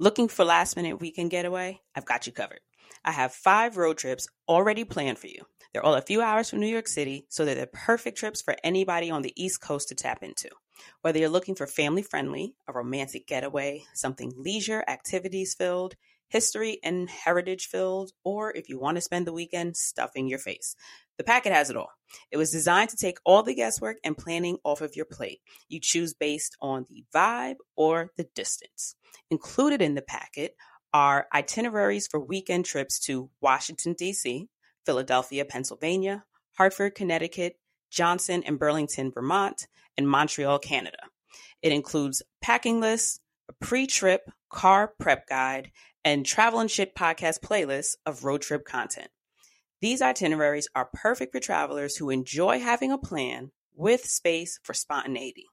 Looking for last minute weekend getaway? I've got you covered. I have five road trips already planned for you. They're all a few hours from New York City, so they're the perfect trips for anybody on the East Coast to tap into. Whether you're looking for family friendly, a romantic getaway, something leisure, activities filled, history and heritage filled, or if you want to spend the weekend stuffing your face. The packet has it all. It was designed to take all the guesswork and planning off of your plate. You choose based on the vibe or the distance. Included in the packet are itineraries for weekend trips to Washington, D.C., Philadelphia, Pennsylvania, Hartford, Connecticut, Johnson and Burlington, Vermont, and Montreal, Canada. It includes packing lists, a pre trip car prep guide, and travel and shit podcast playlists of road trip content. These itineraries are perfect for travelers who enjoy having a plan with space for spontaneity.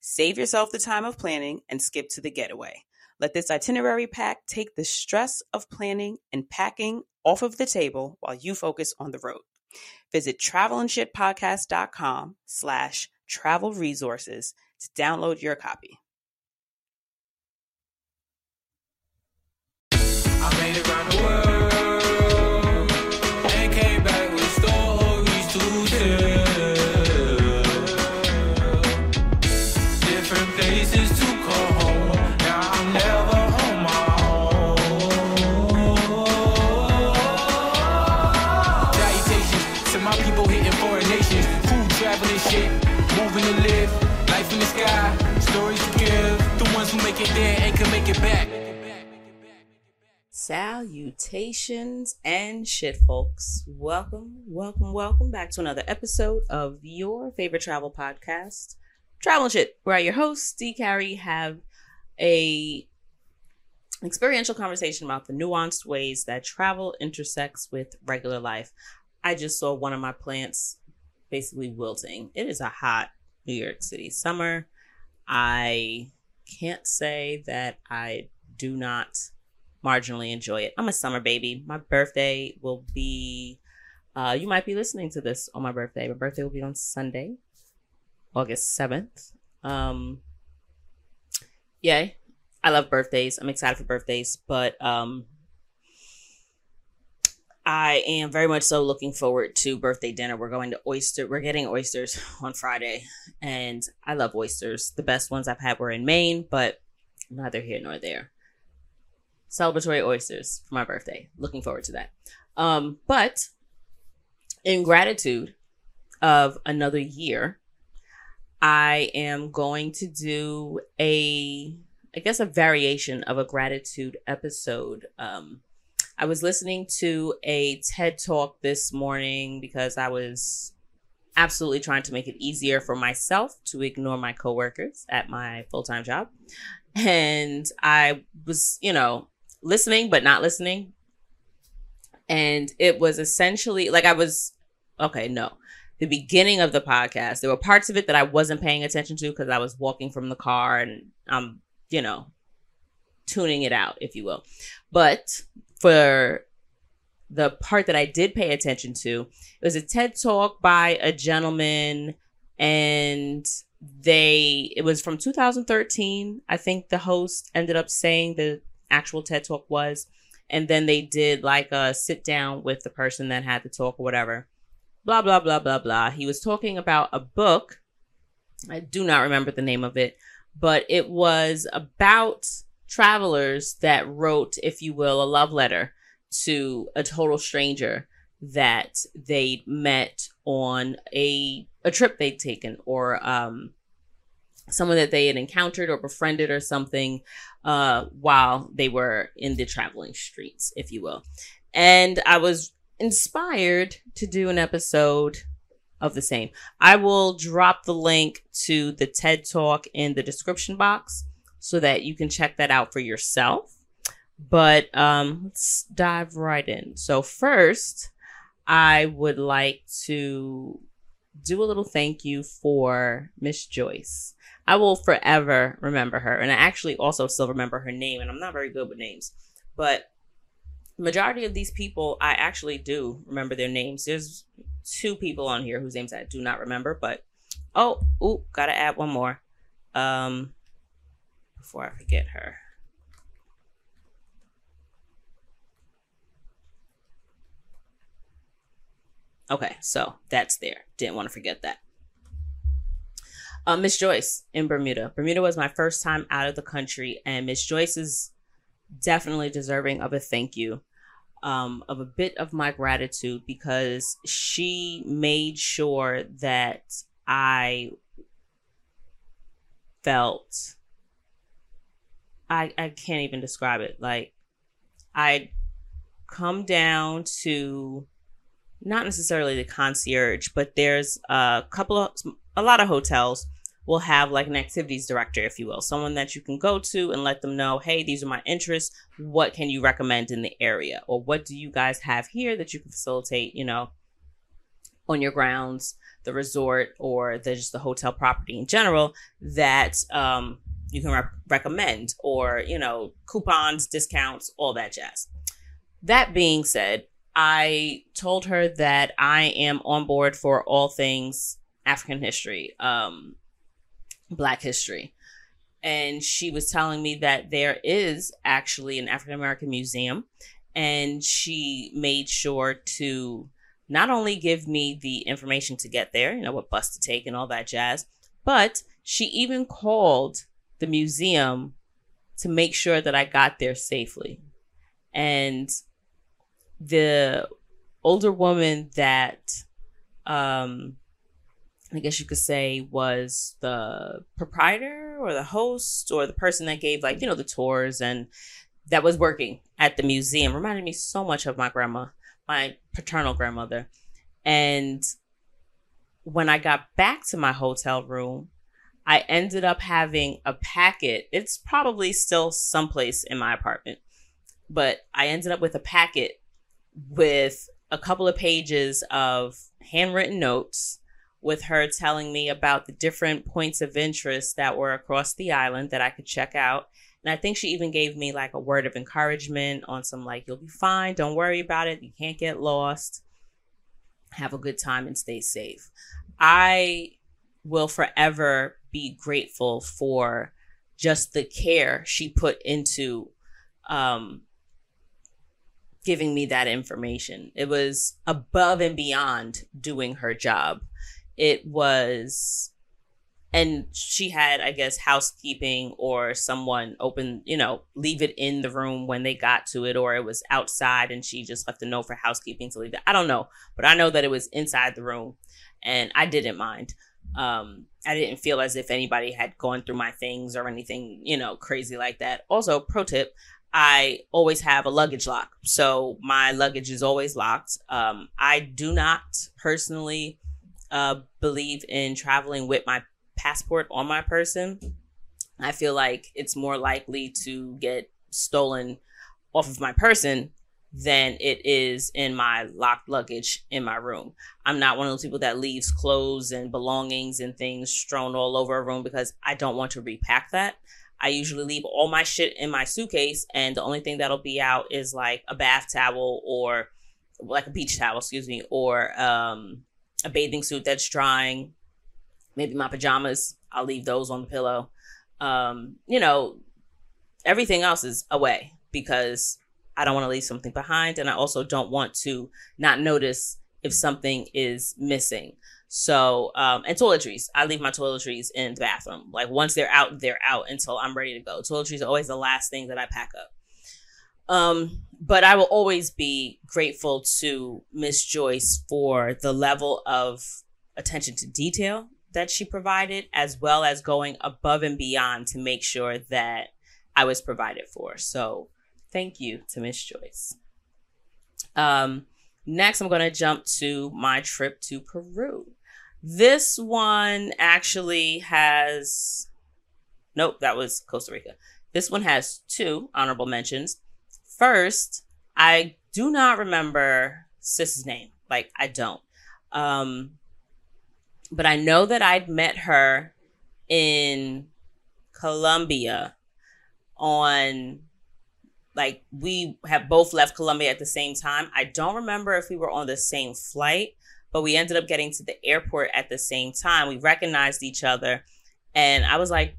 Save yourself the time of planning and skip to the getaway. Let this itinerary pack take the stress of planning and packing off of the table while you focus on the road. Visit travelandshitpodcast.com slash travel resources to download your copy. I made it around the world Salutations and shit, folks. Welcome, welcome, welcome back to another episode of your favorite travel podcast, Travel and Shit, where your host, D. Carrie, have a experiential conversation about the nuanced ways that travel intersects with regular life. I just saw one of my plants basically wilting. It is a hot New York City summer. I can't say that I do not marginally enjoy it. I'm a summer baby. My birthday will be uh you might be listening to this on my birthday. My birthday will be on Sunday, August 7th. Um yay. I love birthdays. I'm excited for birthdays, but um I am very much so looking forward to birthday dinner. We're going to oyster. We're getting oysters on Friday, and I love oysters. The best ones I've had were in Maine, but neither here nor there celebratory oysters for my birthday. Looking forward to that. Um, but in gratitude of another year, I am going to do a, I guess, a variation of a gratitude episode. Um, I was listening to a TED talk this morning because I was absolutely trying to make it easier for myself to ignore my coworkers at my full time job. And I was, you know, listening but not listening. And it was essentially like I was okay, no. The beginning of the podcast, there were parts of it that I wasn't paying attention to because I was walking from the car and I'm, you know, tuning it out, if you will. But for the part that I did pay attention to, it was a TED talk by a gentleman and they it was from 2013 i think the host ended up saying the actual TED talk was. And then they did like a sit down with the person that had the talk or whatever. Blah, blah, blah, blah, blah. He was talking about a book. I do not remember the name of it, but it was about travelers that wrote, if you will, a love letter to a total stranger that they met on a a trip they'd taken or um someone that they had encountered or befriended or something uh, while they were in the traveling streets, if you will. And I was inspired to do an episode of the same. I will drop the link to the TED Talk in the description box so that you can check that out for yourself. But um, let's dive right in. So, first, I would like to do a little thank you for Miss Joyce. I will forever remember her. And I actually also still remember her name, and I'm not very good with names. But majority of these people, I actually do remember their names. There's two people on here whose names I do not remember, but oh, ooh, gotta add one more. Um before I forget her. Okay, so that's there. Didn't want to forget that. Uh, Miss Joyce in Bermuda. Bermuda was my first time out of the country, and Miss Joyce is definitely deserving of a thank you, um, of a bit of my gratitude because she made sure that I felt I I can't even describe it. Like I come down to not necessarily the concierge, but there's a couple of a lot of hotels will have like an activities director, if you will, someone that you can go to and let them know, hey, these are my interests. What can you recommend in the area? Or what do you guys have here that you can facilitate, you know, on your grounds, the resort, or the, just the hotel property in general that um, you can re- recommend, or, you know, coupons, discounts, all that jazz. That being said, I told her that I am on board for all things African history. Um, Black history. And she was telling me that there is actually an African American museum. And she made sure to not only give me the information to get there, you know, what bus to take and all that jazz, but she even called the museum to make sure that I got there safely. And the older woman that um, I guess you could say was the proprietor or the host or the person that gave like, you know, the tours and that was working at the museum. Reminded me so much of my grandma, my paternal grandmother. And when I got back to my hotel room, I ended up having a packet. It's probably still someplace in my apartment, but I ended up with a packet with a couple of pages of handwritten notes with her telling me about the different points of interest that were across the island that I could check out. And I think she even gave me like a word of encouragement on some like, you'll be fine, don't worry about it, you can't get lost, have a good time and stay safe. I will forever be grateful for just the care she put into um, giving me that information. It was above and beyond doing her job it was and she had i guess housekeeping or someone open you know leave it in the room when they got to it or it was outside and she just left a note for housekeeping to leave it i don't know but i know that it was inside the room and i didn't mind um i didn't feel as if anybody had gone through my things or anything you know crazy like that also pro tip I always have a luggage lock. So my luggage is always locked. Um, I do not personally uh, believe in traveling with my passport on my person. I feel like it's more likely to get stolen off of my person than it is in my locked luggage in my room. I'm not one of those people that leaves clothes and belongings and things strewn all over a room because I don't want to repack that. I usually leave all my shit in my suitcase, and the only thing that'll be out is like a bath towel or like a beach towel, excuse me, or um, a bathing suit that's drying, maybe my pajamas. I'll leave those on the pillow. Um, you know, everything else is away because I don't want to leave something behind. And I also don't want to not notice if something is missing. So, um, and toiletries. I leave my toiletries in the bathroom. Like once they're out, they're out until I'm ready to go. Toiletries are always the last thing that I pack up. Um, but I will always be grateful to Miss Joyce for the level of attention to detail that she provided, as well as going above and beyond to make sure that I was provided for. So thank you to Miss Joyce. Um, next, I'm going to jump to my trip to Peru. This one actually has, nope, that was Costa Rica. This one has two honorable mentions. First, I do not remember Sis's name. Like, I don't. Um, but I know that I'd met her in Colombia on like we have both left Colombia at the same time. I don't remember if we were on the same flight, but we ended up getting to the airport at the same time. We recognized each other and I was like,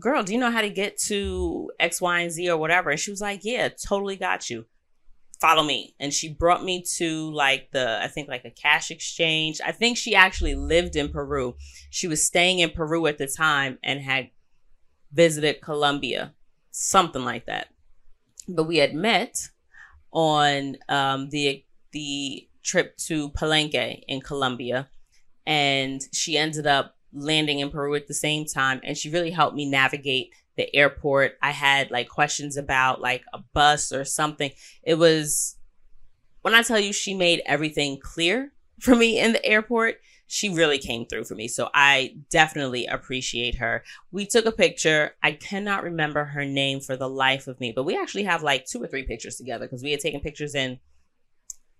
girl, do you know how to get to X, Y, and Z or whatever? And she was like, yeah, totally got you. follow me. And she brought me to like the, I think like a cash exchange. I think she actually lived in Peru. She was staying in Peru at the time and had visited Colombia, something like that. But we had met on um, the the trip to Palenque in Colombia, and she ended up landing in Peru at the same time, and she really helped me navigate the airport. I had like questions about like a bus or something. It was when I tell you she made everything clear for me in the airport, she really came through for me. So I definitely appreciate her. We took a picture. I cannot remember her name for the life of me, but we actually have like two or three pictures together because we had taken pictures in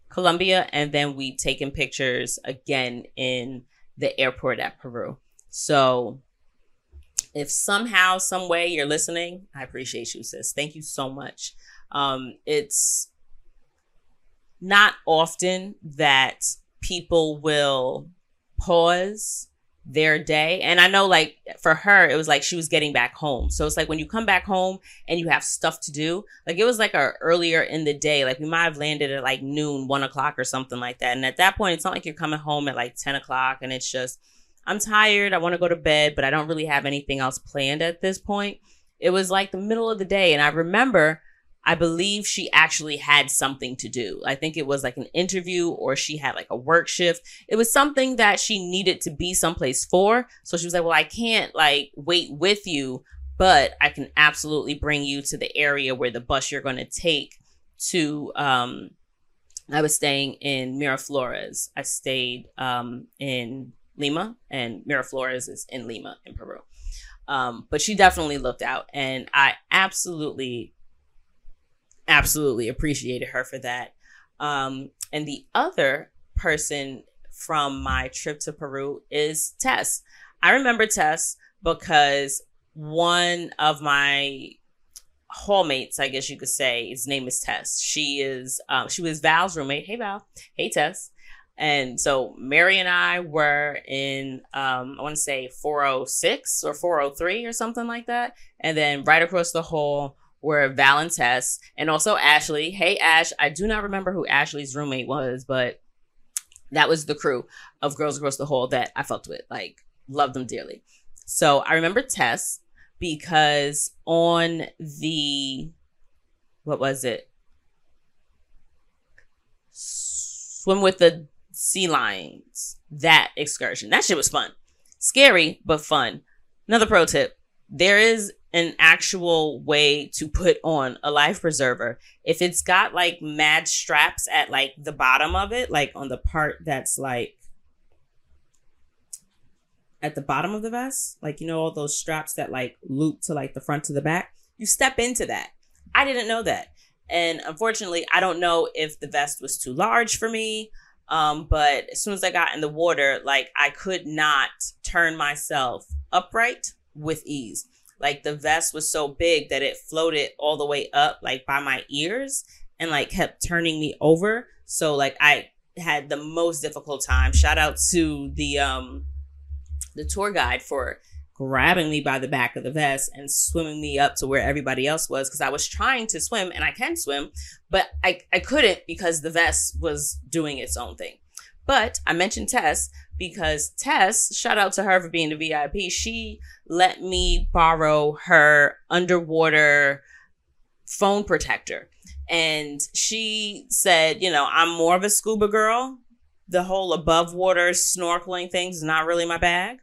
Colombia and then we'd taken pictures again in the airport at Peru. So if somehow, some way you're listening, I appreciate you, sis. Thank you so much. Um, it's not often that people will pause their day. And I know like for her, it was like she was getting back home. So it's like when you come back home and you have stuff to do, like it was like a earlier in the day, like we might have landed at like noon, one o'clock or something like that. And at that point, it's not like you're coming home at like 10 o'clock and it's just, I'm tired. I want to go to bed, but I don't really have anything else planned at this point. It was like the middle of the day. And I remember I believe she actually had something to do. I think it was like an interview or she had like a work shift. It was something that she needed to be someplace for. So she was like, Well, I can't like wait with you, but I can absolutely bring you to the area where the bus you're going to take to, um, I was staying in Miraflores. I stayed um, in Lima, and Miraflores is in Lima in Peru. Um, but she definitely looked out, and I absolutely absolutely appreciated her for that. Um, and the other person from my trip to Peru is Tess. I remember Tess because one of my hallmates, I guess you could say, his name is Tess. She is um, she was Val's roommate. Hey Val. Hey Tess. And so Mary and I were in um, I want to say 406 or 403 or something like that. And then right across the hall were Val and Tess, and also Ashley. Hey, Ash. I do not remember who Ashley's roommate was, but that was the crew of Girls Across the Hall that I fucked with. Like, loved them dearly. So I remember Tess because on the, what was it? Swim with the sea lions. That excursion. That shit was fun. Scary, but fun. Another pro tip. There is an actual way to put on a life preserver. If it's got like mad straps at like the bottom of it, like on the part that's like at the bottom of the vest, like you know all those straps that like loop to like the front to the back, you step into that. I didn't know that. And unfortunately, I don't know if the vest was too large for me. Um, but as soon as I got in the water, like I could not turn myself upright with ease. Like the vest was so big that it floated all the way up, like by my ears, and like kept turning me over. So like I had the most difficult time. Shout out to the um the tour guide for grabbing me by the back of the vest and swimming me up to where everybody else was because I was trying to swim and I can swim, but I, I couldn't because the vest was doing its own thing. But I mentioned Tess because Tess, shout out to her for being the VIP, she let me borrow her underwater phone protector. And she said, you know, I'm more of a scuba girl. The whole above water snorkeling thing is not really my bag.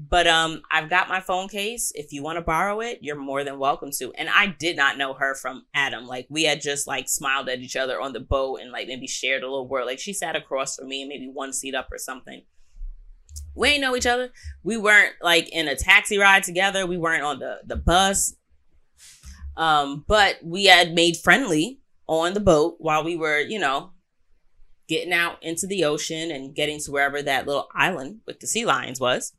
But um, I've got my phone case. If you want to borrow it, you're more than welcome to. And I did not know her from Adam. Like we had just like smiled at each other on the boat and like maybe shared a little word. Like she sat across from me maybe one seat up or something we ain't know each other. We weren't like in a taxi ride together. We weren't on the the bus. Um, but we had made friendly on the boat while we were, you know, getting out into the ocean and getting to wherever that little island with the sea lions was.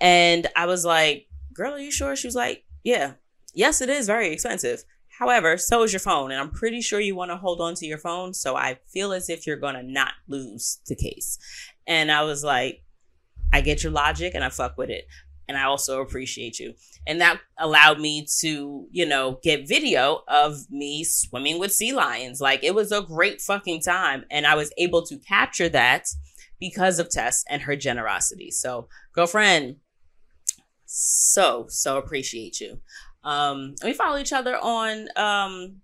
And I was like, "Girl, are you sure?" She was like, "Yeah, yes, it is very expensive." However, so is your phone, and I'm pretty sure you want to hold on to your phone. So I feel as if you're gonna not lose the case. And I was like, I get your logic and I fuck with it. and I also appreciate you. And that allowed me to, you know, get video of me swimming with sea lions. Like it was a great fucking time. And I was able to capture that because of Tess and her generosity. So, girlfriend, so, so appreciate you. Um, we follow each other on um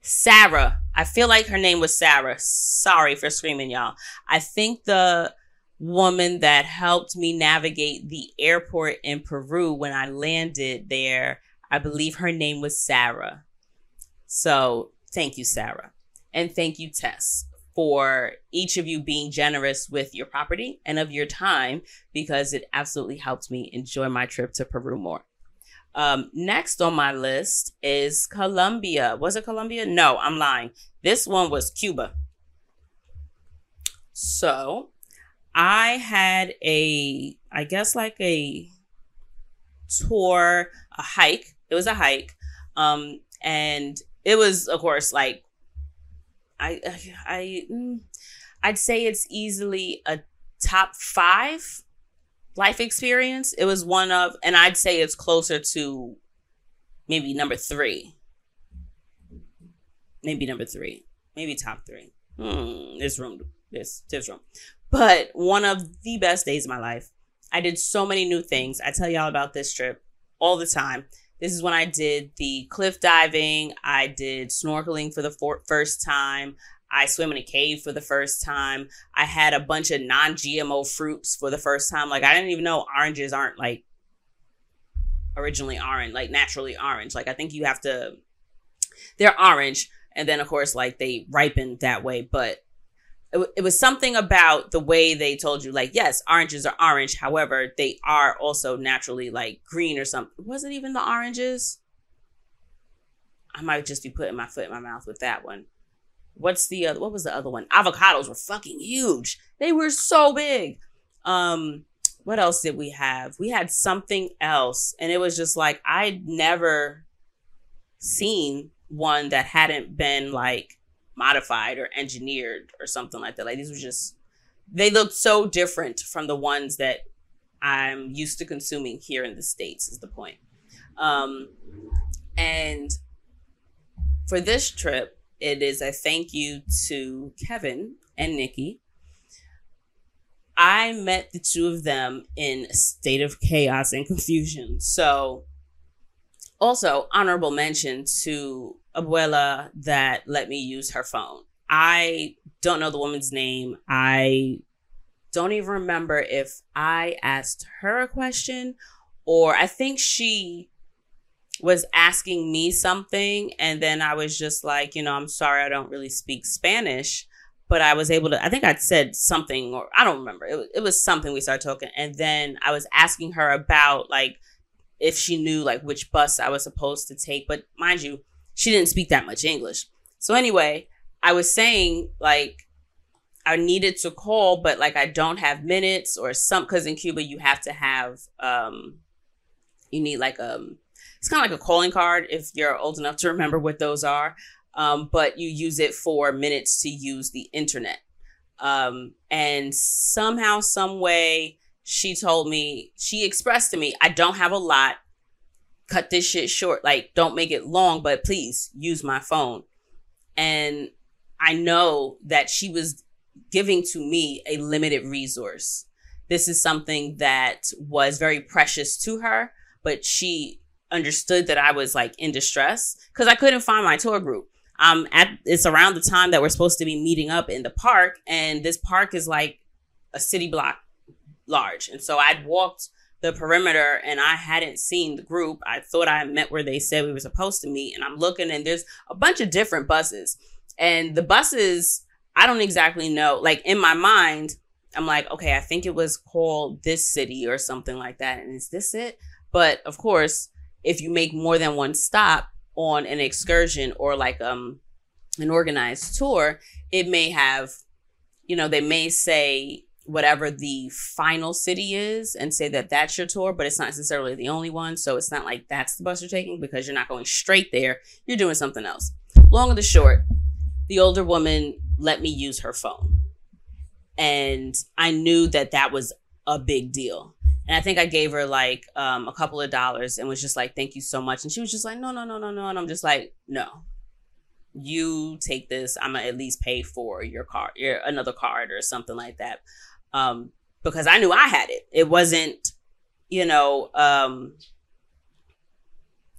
Sarah. I feel like her name was Sarah. Sorry for screaming, y'all. I think the woman that helped me navigate the airport in Peru when I landed there, I believe her name was Sarah. So thank you, Sarah. And thank you, Tess, for each of you being generous with your property and of your time because it absolutely helped me enjoy my trip to Peru more. Um, next on my list is Colombia. Was it Colombia? No, I'm lying. This one was Cuba. So I had a, I guess like a tour, a hike. It was a hike. Um, and it was, of course, like, I, I, mm, I'd say it's easily a top five life experience. It was one of, and I'd say it's closer to maybe number three. Maybe number three. Maybe top three. Hmm, this room, this, this room but one of the best days of my life. I did so many new things. I tell y'all about this trip all the time. This is when I did the cliff diving. I did snorkeling for the for- first time. I swim in a cave for the first time. I had a bunch of non GMO fruits for the first time. Like, I didn't even know oranges aren't like originally orange, like naturally orange. Like, I think you have to, they're orange. And then, of course, like they ripen that way. But it, it was something about the way they told you, like, yes, oranges are orange. However, they are also naturally like green or something. Was it even the oranges? I might just be putting my foot in my mouth with that one. What's the other? What was the other one? Avocados were fucking huge. They were so big. Um, what else did we have? We had something else, and it was just like I'd never seen one that hadn't been like modified or engineered or something like that. Like these were just they looked so different from the ones that I'm used to consuming here in the States, is the point. Um, and for this trip, it is a thank you to Kevin and Nikki. I met the two of them in a state of chaos and confusion. So, also, honorable mention to abuela that let me use her phone. I don't know the woman's name. I don't even remember if I asked her a question or I think she was asking me something and then I was just like, you know, I'm sorry I don't really speak Spanish, but I was able to I think I'd said something or I don't remember. It, it was something we started talking and then I was asking her about like if she knew like which bus I was supposed to take, but mind you, she didn't speak that much English. So anyway, I was saying like I needed to call, but like I don't have minutes or some because in Cuba you have to have um you need like um it's kind of like a calling card if you're old enough to remember what those are. Um, but you use it for minutes to use the internet. Um, and somehow, some way, she told me, she expressed to me, I don't have a lot cut this shit short. Like, don't make it long, but please use my phone. And I know that she was giving to me a limited resource. This is something that was very precious to her, but she understood that I was like in distress because I couldn't find my tour group. Um, at it's around the time that we're supposed to be meeting up in the park, and this park is like a city block large, and so I'd walked the perimeter and I hadn't seen the group. I thought I met where they said we were supposed to meet. And I'm looking and there's a bunch of different buses. And the buses, I don't exactly know. Like in my mind, I'm like, okay, I think it was called this city or something like that. And is this it? But of course, if you make more than one stop on an excursion or like um an organized tour, it may have, you know, they may say whatever the final city is and say that that's your tour, but it's not necessarily the only one. So it's not like that's the bus you're taking because you're not going straight there. You're doing something else. Long of the short, the older woman let me use her phone. And I knew that that was a big deal. And I think I gave her like um, a couple of dollars and was just like, thank you so much. And she was just like, no, no, no, no, no. And I'm just like, no, you take this. I'm gonna at least pay for your card, your another card or something like that. Um, because I knew I had it. It wasn't, you know, um,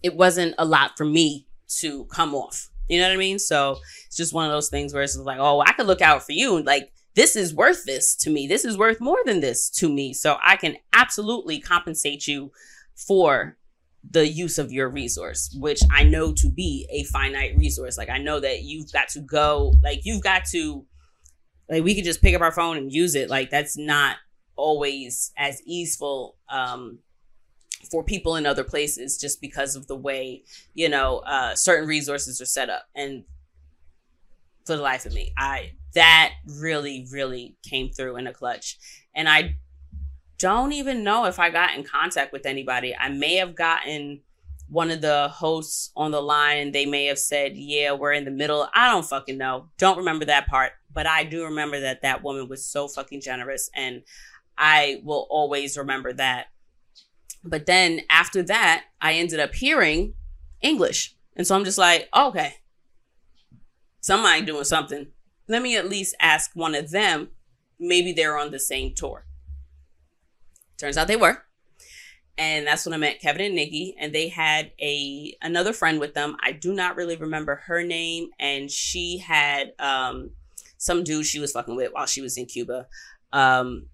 it wasn't a lot for me to come off. You know what I mean? So it's just one of those things where it's like, oh, I could look out for you. Like this is worth this to me. This is worth more than this to me. So I can absolutely compensate you for the use of your resource, which I know to be a finite resource. Like I know that you've got to go, like you've got to, like we could just pick up our phone and use it. Like that's not always as easeful um, for people in other places just because of the way you know uh, certain resources are set up. And for the life of me i that really really came through in a clutch. And i don't even know if i got in contact with anybody. I may have gotten one of the hosts on the line they may have said yeah we're in the middle. I don't fucking know. Don't remember that part but i do remember that that woman was so fucking generous and i will always remember that but then after that, I ended up hearing English. And so I'm just like, okay, somebody doing something. Let me at least ask one of them. Maybe they're on the same tour. Turns out they were. And that's when I met Kevin and Nikki, and they had a another friend with them. I do not really remember her name, and she had um, some dude she was fucking with while she was in Cuba. Um,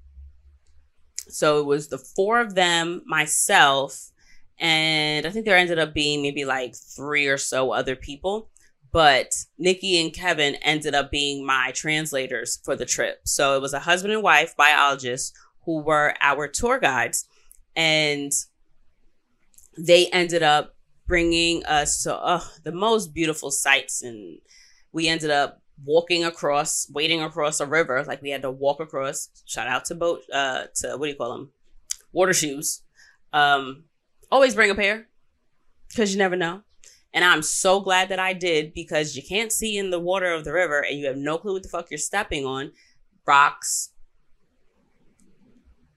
so it was the four of them, myself, and I think there ended up being maybe like three or so other people. But Nikki and Kevin ended up being my translators for the trip. So it was a husband and wife biologists who were our tour guides. And they ended up bringing us to uh, the most beautiful sights. And we ended up walking across, wading across a river. Like we had to walk across. Shout out to boat, uh, to what do you call them? Water shoes. Um, always bring a pair because you never know. And I'm so glad that I did because you can't see in the water of the river and you have no clue what the fuck you're stepping on. Rocks,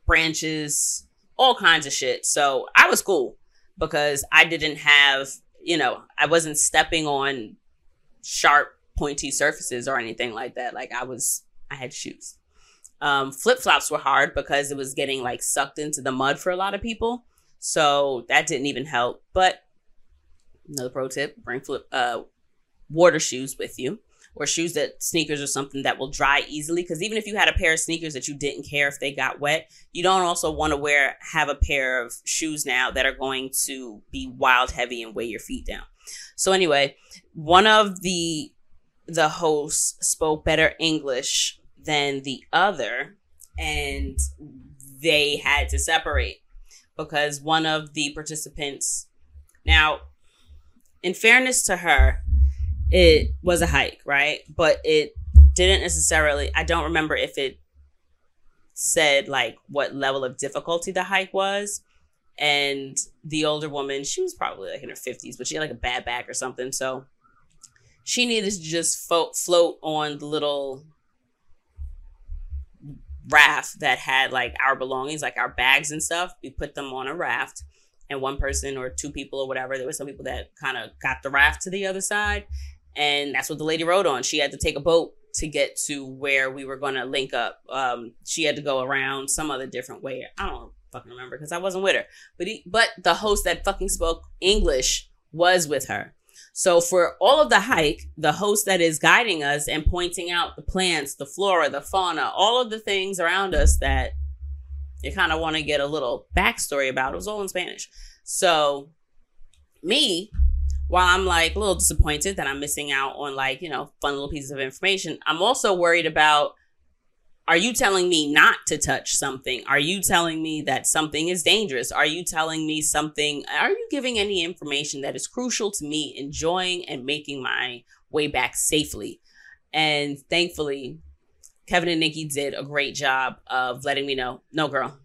branches, all kinds of shit. So I was cool because I didn't have, you know, I wasn't stepping on sharp pointy surfaces or anything like that. Like I was, I had shoes. Um, flip flops were hard because it was getting like sucked into the mud for a lot of people. So that didn't even help. But another pro tip: bring flip uh, water shoes with you, or shoes that sneakers or something that will dry easily. Because even if you had a pair of sneakers that you didn't care if they got wet, you don't also want to wear have a pair of shoes now that are going to be wild heavy and weigh your feet down. So anyway, one of the the host spoke better English than the other, and they had to separate because one of the participants. Now, in fairness to her, it was a hike, right? But it didn't necessarily, I don't remember if it said like what level of difficulty the hike was. And the older woman, she was probably like in her 50s, but she had like a bad back or something. So she needed to just fo- float on the little raft that had like our belongings, like our bags and stuff. We put them on a raft, and one person or two people or whatever, there were some people that kind of got the raft to the other side, and that's what the lady rode on. She had to take a boat to get to where we were going to link up. Um, she had to go around some other different way. I don't fucking remember because I wasn't with her. But he, but the host that fucking spoke English was with her. So for all of the hike, the host that is guiding us and pointing out the plants, the flora, the fauna, all of the things around us that you kind of want to get a little backstory about, it was all in Spanish. So me, while I'm like a little disappointed that I'm missing out on like, you know, fun little pieces of information, I'm also worried about are you telling me not to touch something? Are you telling me that something is dangerous? Are you telling me something? Are you giving any information that is crucial to me enjoying and making my way back safely? And thankfully, Kevin and Nikki did a great job of letting me know no, girl,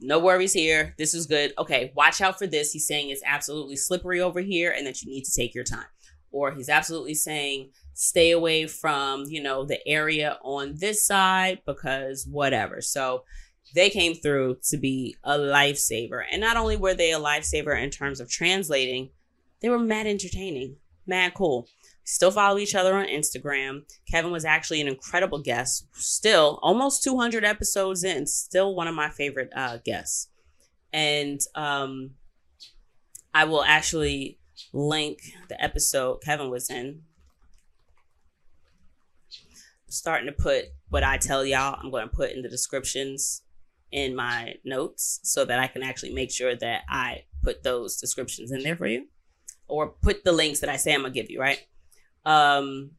no worries here. This is good. Okay, watch out for this. He's saying it's absolutely slippery over here and that you need to take your time. Or he's absolutely saying stay away from, you know, the area on this side because whatever. So they came through to be a lifesaver. And not only were they a lifesaver in terms of translating, they were mad entertaining, mad cool. Still follow each other on Instagram. Kevin was actually an incredible guest. Still, almost 200 episodes in, still one of my favorite uh, guests. And um, I will actually link the episode Kevin was in. Starting to put what I tell y'all, I'm going to put in the descriptions in my notes so that I can actually make sure that I put those descriptions in there for you or put the links that I say I'm going to give you, right? Um,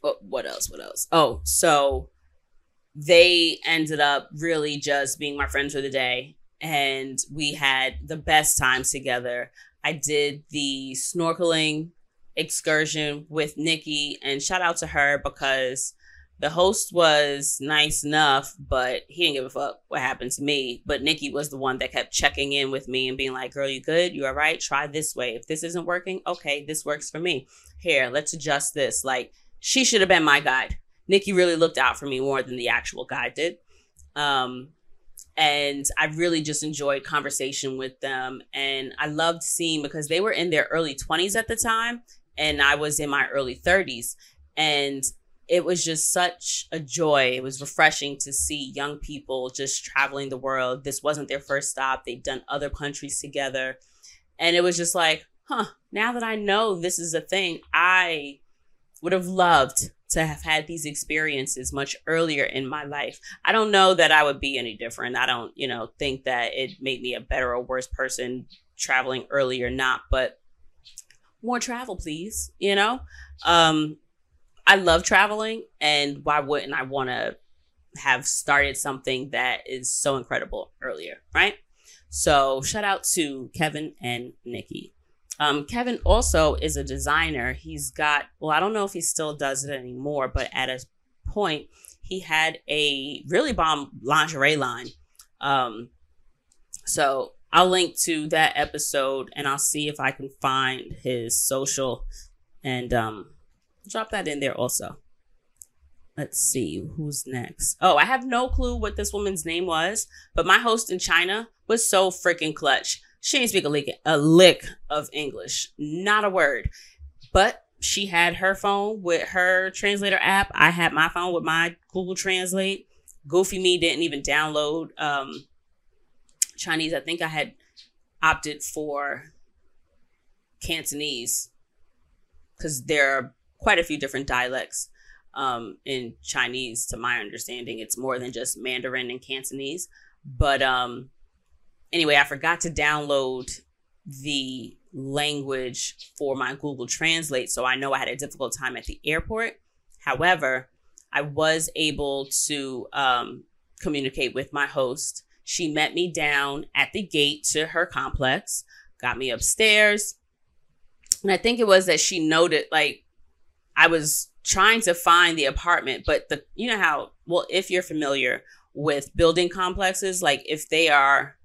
what, else? What else? Oh, so they ended up really just being my friends for the day and we had the best times together. I did the snorkeling excursion with Nikki, and shout out to her because the host was nice enough, but he didn't give a fuck what happened to me. But Nikki was the one that kept checking in with me and being like, Girl, you good? You all right? Try this way. If this isn't working, okay, this works for me. Here, let's adjust this. Like, she should have been my guide. Nikki really looked out for me more than the actual guide did. Um, and I really just enjoyed conversation with them. And I loved seeing because they were in their early 20s at the time, and I was in my early 30s. And it was just such a joy. It was refreshing to see young people just traveling the world. This wasn't their first stop, they'd done other countries together. And it was just like, huh, now that I know this is a thing, I would have loved to have had these experiences much earlier in my life. I don't know that I would be any different. I don't, you know, think that it made me a better or worse person traveling early or not, but more travel, please, you know? Um, I love traveling, and why wouldn't I want to have started something that is so incredible earlier, right? So, shout out to Kevin and Nikki. Um, Kevin also is a designer. He's got, well, I don't know if he still does it anymore, but at a point, he had a really bomb lingerie line. Um, so I'll link to that episode and I'll see if I can find his social and um, drop that in there also. Let's see who's next. Oh, I have no clue what this woman's name was, but my host in China was so freaking clutch. She didn't speak a lick, a lick of English, not a word. But she had her phone with her translator app. I had my phone with my Google Translate. Goofy me didn't even download um, Chinese. I think I had opted for Cantonese because there are quite a few different dialects um, in Chinese. To my understanding, it's more than just Mandarin and Cantonese. But um, anyway, I forgot to download the language for my Google Translate. So I know I had a difficult time at the airport. However, I was able to um, communicate with my host. She met me down at the gate to her complex, got me upstairs. And I think it was that she noted, like, I was trying to find the apartment, but the, you know how, well, if you're familiar with building complexes, like if they are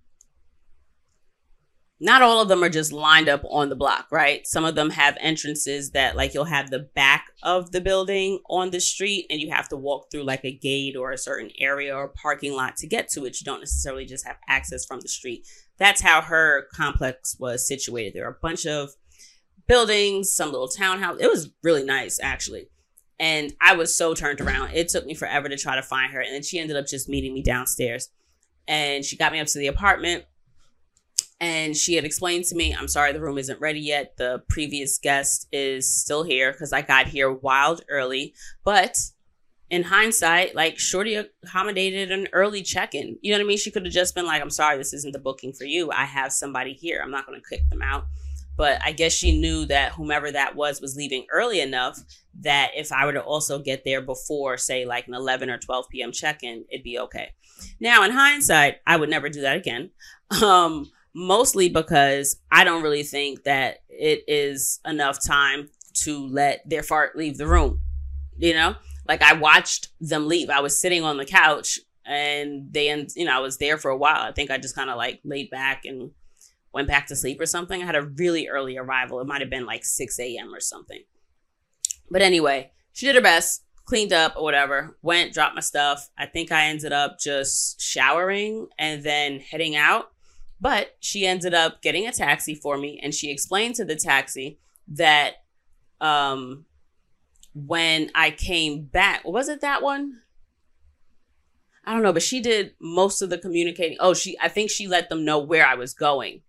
not all of them are just lined up on the block, right? Some of them have entrances that, like, you'll have the back of the building on the street, and you have to walk through like a gate or a certain area or parking lot to get to it. You don't necessarily just have access from the street. That's how her complex was situated. There are a bunch of buildings, some little townhouse. It was really nice, actually. And I was so turned around. It took me forever to try to find her. And then she ended up just meeting me downstairs. And she got me up to the apartment and she had explained to me, I'm sorry, the room isn't ready yet. The previous guest is still here because I got here wild early. But in hindsight, like Shorty accommodated an early check in. You know what I mean? She could have just been like, I'm sorry, this isn't the booking for you. I have somebody here. I'm not going to kick them out. But I guess she knew that whomever that was was leaving early enough that if I were to also get there before, say, like an 11 or 12 p.m. check in, it'd be okay. Now, in hindsight, I would never do that again. Um, mostly because I don't really think that it is enough time to let their fart leave the room. You know, like I watched them leave. I was sitting on the couch and they, you know, I was there for a while. I think I just kind of like laid back and went back to sleep or something. I had a really early arrival. It might have been like 6 a.m. or something. But anyway, she did her best, cleaned up or whatever, went, dropped my stuff. I think I ended up just showering and then heading out. But she ended up getting a taxi for me and she explained to the taxi that um when I came back, was it that one? I don't know, but she did most of the communicating. Oh, she I think she let them know where I was going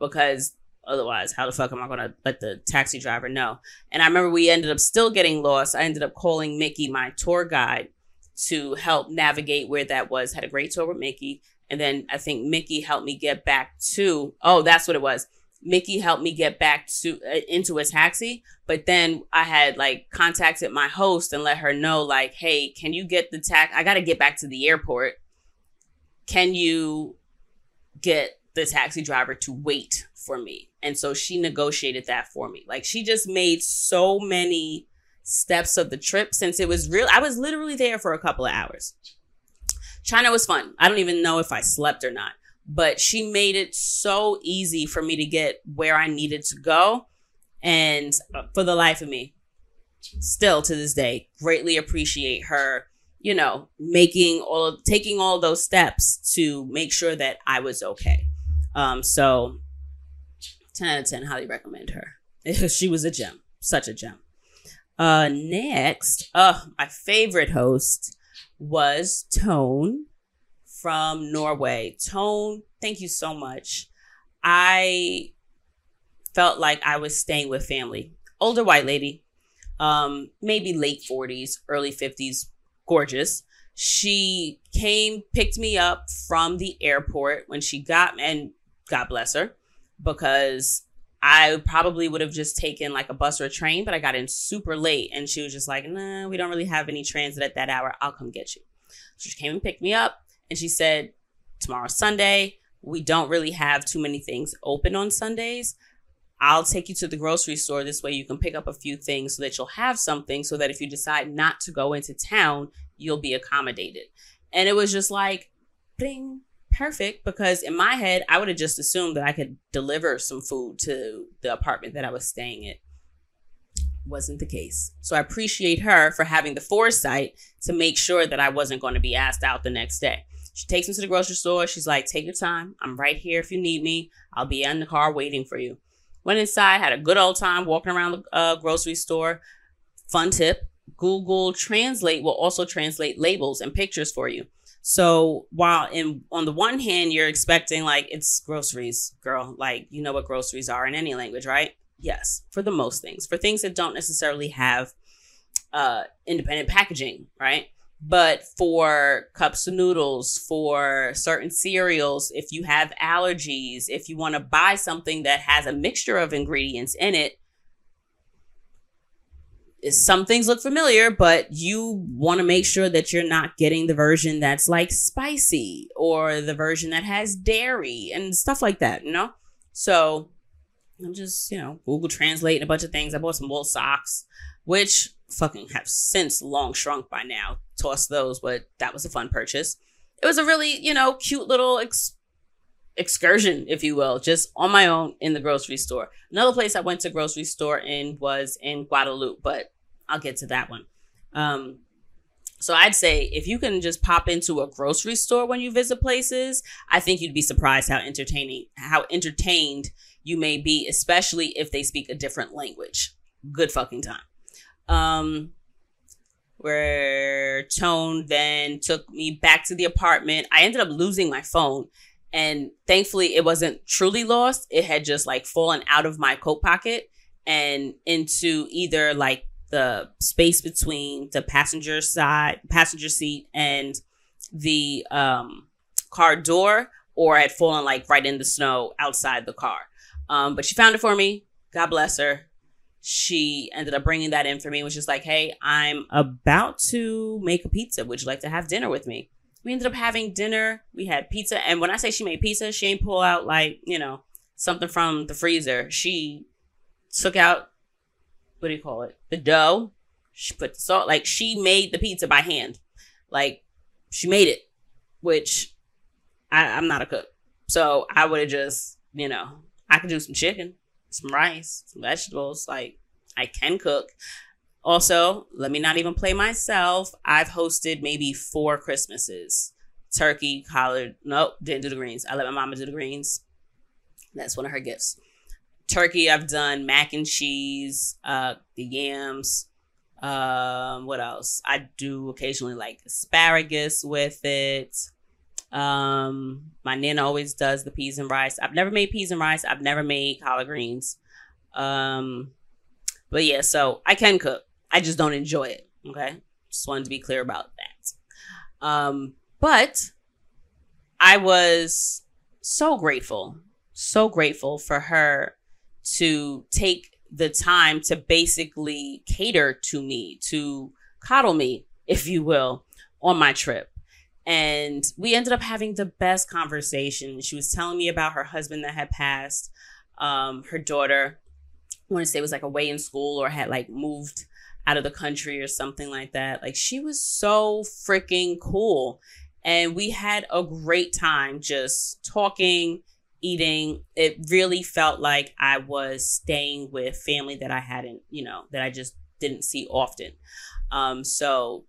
because otherwise how the fuck am i going to let the taxi driver know and i remember we ended up still getting lost i ended up calling mickey my tour guide to help navigate where that was had a great tour with mickey and then i think mickey helped me get back to oh that's what it was mickey helped me get back to uh, into a taxi but then i had like contacted my host and let her know like hey can you get the tax i gotta get back to the airport can you get the taxi driver to wait for me. And so she negotiated that for me. Like she just made so many steps of the trip since it was real. I was literally there for a couple of hours. China was fun. I don't even know if I slept or not, but she made it so easy for me to get where I needed to go. And uh, for the life of me, still to this day, greatly appreciate her, you know, making all of, taking all those steps to make sure that I was okay. Um, so 10 out of 10, highly recommend her. she was a gem, such a gem. Uh, next, uh, my favorite host was Tone from Norway. Tone, thank you so much. I felt like I was staying with family. Older white lady, um, maybe late 40s, early 50s, gorgeous. She came, picked me up from the airport when she got, and God bless her, because I probably would have just taken like a bus or a train, but I got in super late and she was just like, nah, we don't really have any transit at that hour. I'll come get you. She came and picked me up and she said, tomorrow's Sunday. We don't really have too many things open on Sundays. I'll take you to the grocery store. This way you can pick up a few things so that you'll have something so that if you decide not to go into town, you'll be accommodated. And it was just like, bing, perfect because in my head, I would have just assumed that I could deliver some food to the apartment that I was staying at. Wasn't the case. So I appreciate her for having the foresight to make sure that I wasn't going to be asked out the next day. She takes me to the grocery store. She's like, Take your time. I'm right here if you need me. I'll be in the car waiting for you. Went inside, had a good old time walking around the uh, grocery store. Fun tip Google Translate will also translate labels and pictures for you. So while in on the one hand you're expecting like it's groceries, girl, like you know what groceries are in any language, right? Yes, for the most things. For things that don't necessarily have uh independent packaging, right? But for cups of noodles, for certain cereals, if you have allergies, if you want to buy something that has a mixture of ingredients in it, some things look familiar, but you want to make sure that you're not getting the version that's like spicy or the version that has dairy and stuff like that, you know? So I'm just, you know, Google translating a bunch of things. I bought some wool socks, which fucking have since long shrunk by now. Tossed those, but that was a fun purchase. It was a really, you know, cute little ex- excursion, if you will, just on my own in the grocery store. Another place I went to grocery store in was in Guadeloupe, but I'll get to that one. Um, so I'd say if you can just pop into a grocery store when you visit places, I think you'd be surprised how entertaining, how entertained you may be, especially if they speak a different language. Good fucking time. Um, where Tone then took me back to the apartment. I ended up losing my phone and thankfully, it wasn't truly lost. It had just like fallen out of my coat pocket and into either like the space between the passenger side, passenger seat and the um, car door, or had fallen like right in the snow outside the car. Um, but she found it for me. God bless her. She ended up bringing that in for me, which is like, hey, I'm about to make a pizza. Would you like to have dinner with me? We ended up having dinner. We had pizza. And when I say she made pizza, she ain't pull out like, you know, something from the freezer. She took out, what do you call it? The dough. She put the salt, like she made the pizza by hand. Like she made it, which I, I'm not a cook. So I would have just, you know, I could do some chicken, some rice, some vegetables. Like I can cook. Also, let me not even play myself. I've hosted maybe four Christmases. Turkey, collard. Nope, didn't do the greens. I let my mama do the greens. That's one of her gifts. Turkey, I've done mac and cheese, uh, the yams. Um, what else? I do occasionally like asparagus with it. Um, my nana always does the peas and rice. I've never made peas and rice. I've never made collard greens. Um, but yeah, so I can cook. I just don't enjoy it. Okay. Just wanted to be clear about that. Um, but I was so grateful, so grateful for her to take the time to basically cater to me, to coddle me, if you will, on my trip. And we ended up having the best conversation. She was telling me about her husband that had passed, um, her daughter, I want to say was like away in school or had like moved out of the country or something like that. Like she was so freaking cool. And we had a great time just talking, eating. It really felt like I was staying with family that I hadn't, you know, that I just didn't see often. Um, so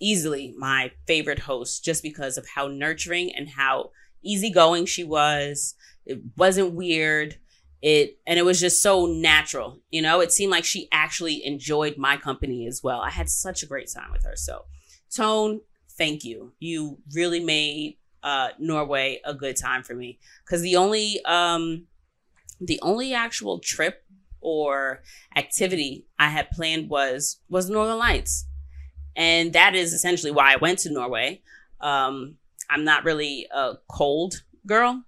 easily my favorite host just because of how nurturing and how easygoing she was. It wasn't weird. It and it was just so natural, you know. It seemed like she actually enjoyed my company as well. I had such a great time with her. So, Tone, thank you. You really made uh, Norway a good time for me because the only um, the only actual trip or activity I had planned was was Northern Lights, and that is essentially why I went to Norway. Um, I'm not really a cold girl,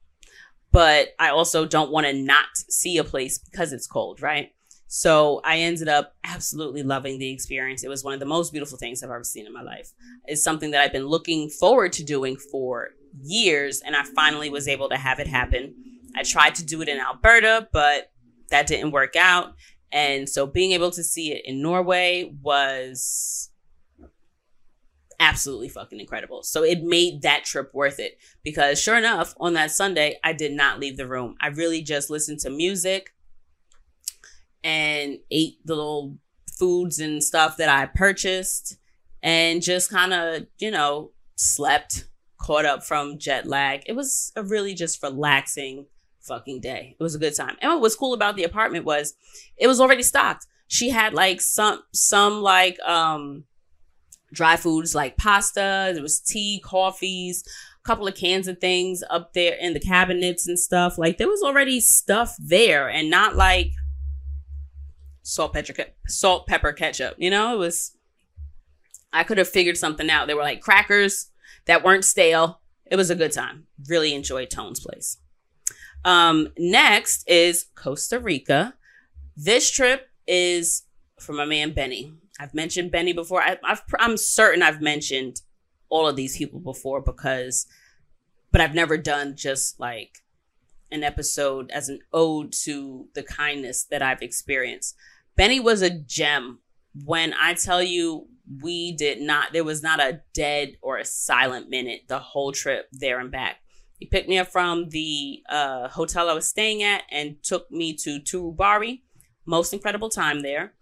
but I also don't want to not see a place because it's cold, right? So I ended up absolutely loving the experience. It was one of the most beautiful things I've ever seen in my life. It's something that I've been looking forward to doing for years, and I finally was able to have it happen. I tried to do it in Alberta, but that didn't work out. And so being able to see it in Norway was absolutely fucking incredible. So it made that trip worth it because sure enough, on that Sunday, I did not leave the room. I really just listened to music and ate the little foods and stuff that I purchased and just kind of, you know, slept, caught up from jet lag. It was a really just relaxing fucking day. It was a good time. And what was cool about the apartment was it was already stocked. She had like some some like um dry foods like pasta, there was tea, coffees, a couple of cans of things up there in the cabinets and stuff. Like there was already stuff there and not like salt pepper salt pepper ketchup. You know, it was I could have figured something out. They were like crackers that weren't stale. It was a good time. Really enjoyed Tone's place. Um, next is Costa Rica. This trip is for my man Benny. I've mentioned Benny before. I, I've, I'm certain I've mentioned all of these people before because, but I've never done just like an episode as an ode to the kindness that I've experienced. Benny was a gem. When I tell you, we did not, there was not a dead or a silent minute the whole trip there and back. He picked me up from the uh, hotel I was staying at and took me to Turubari. Most incredible time there.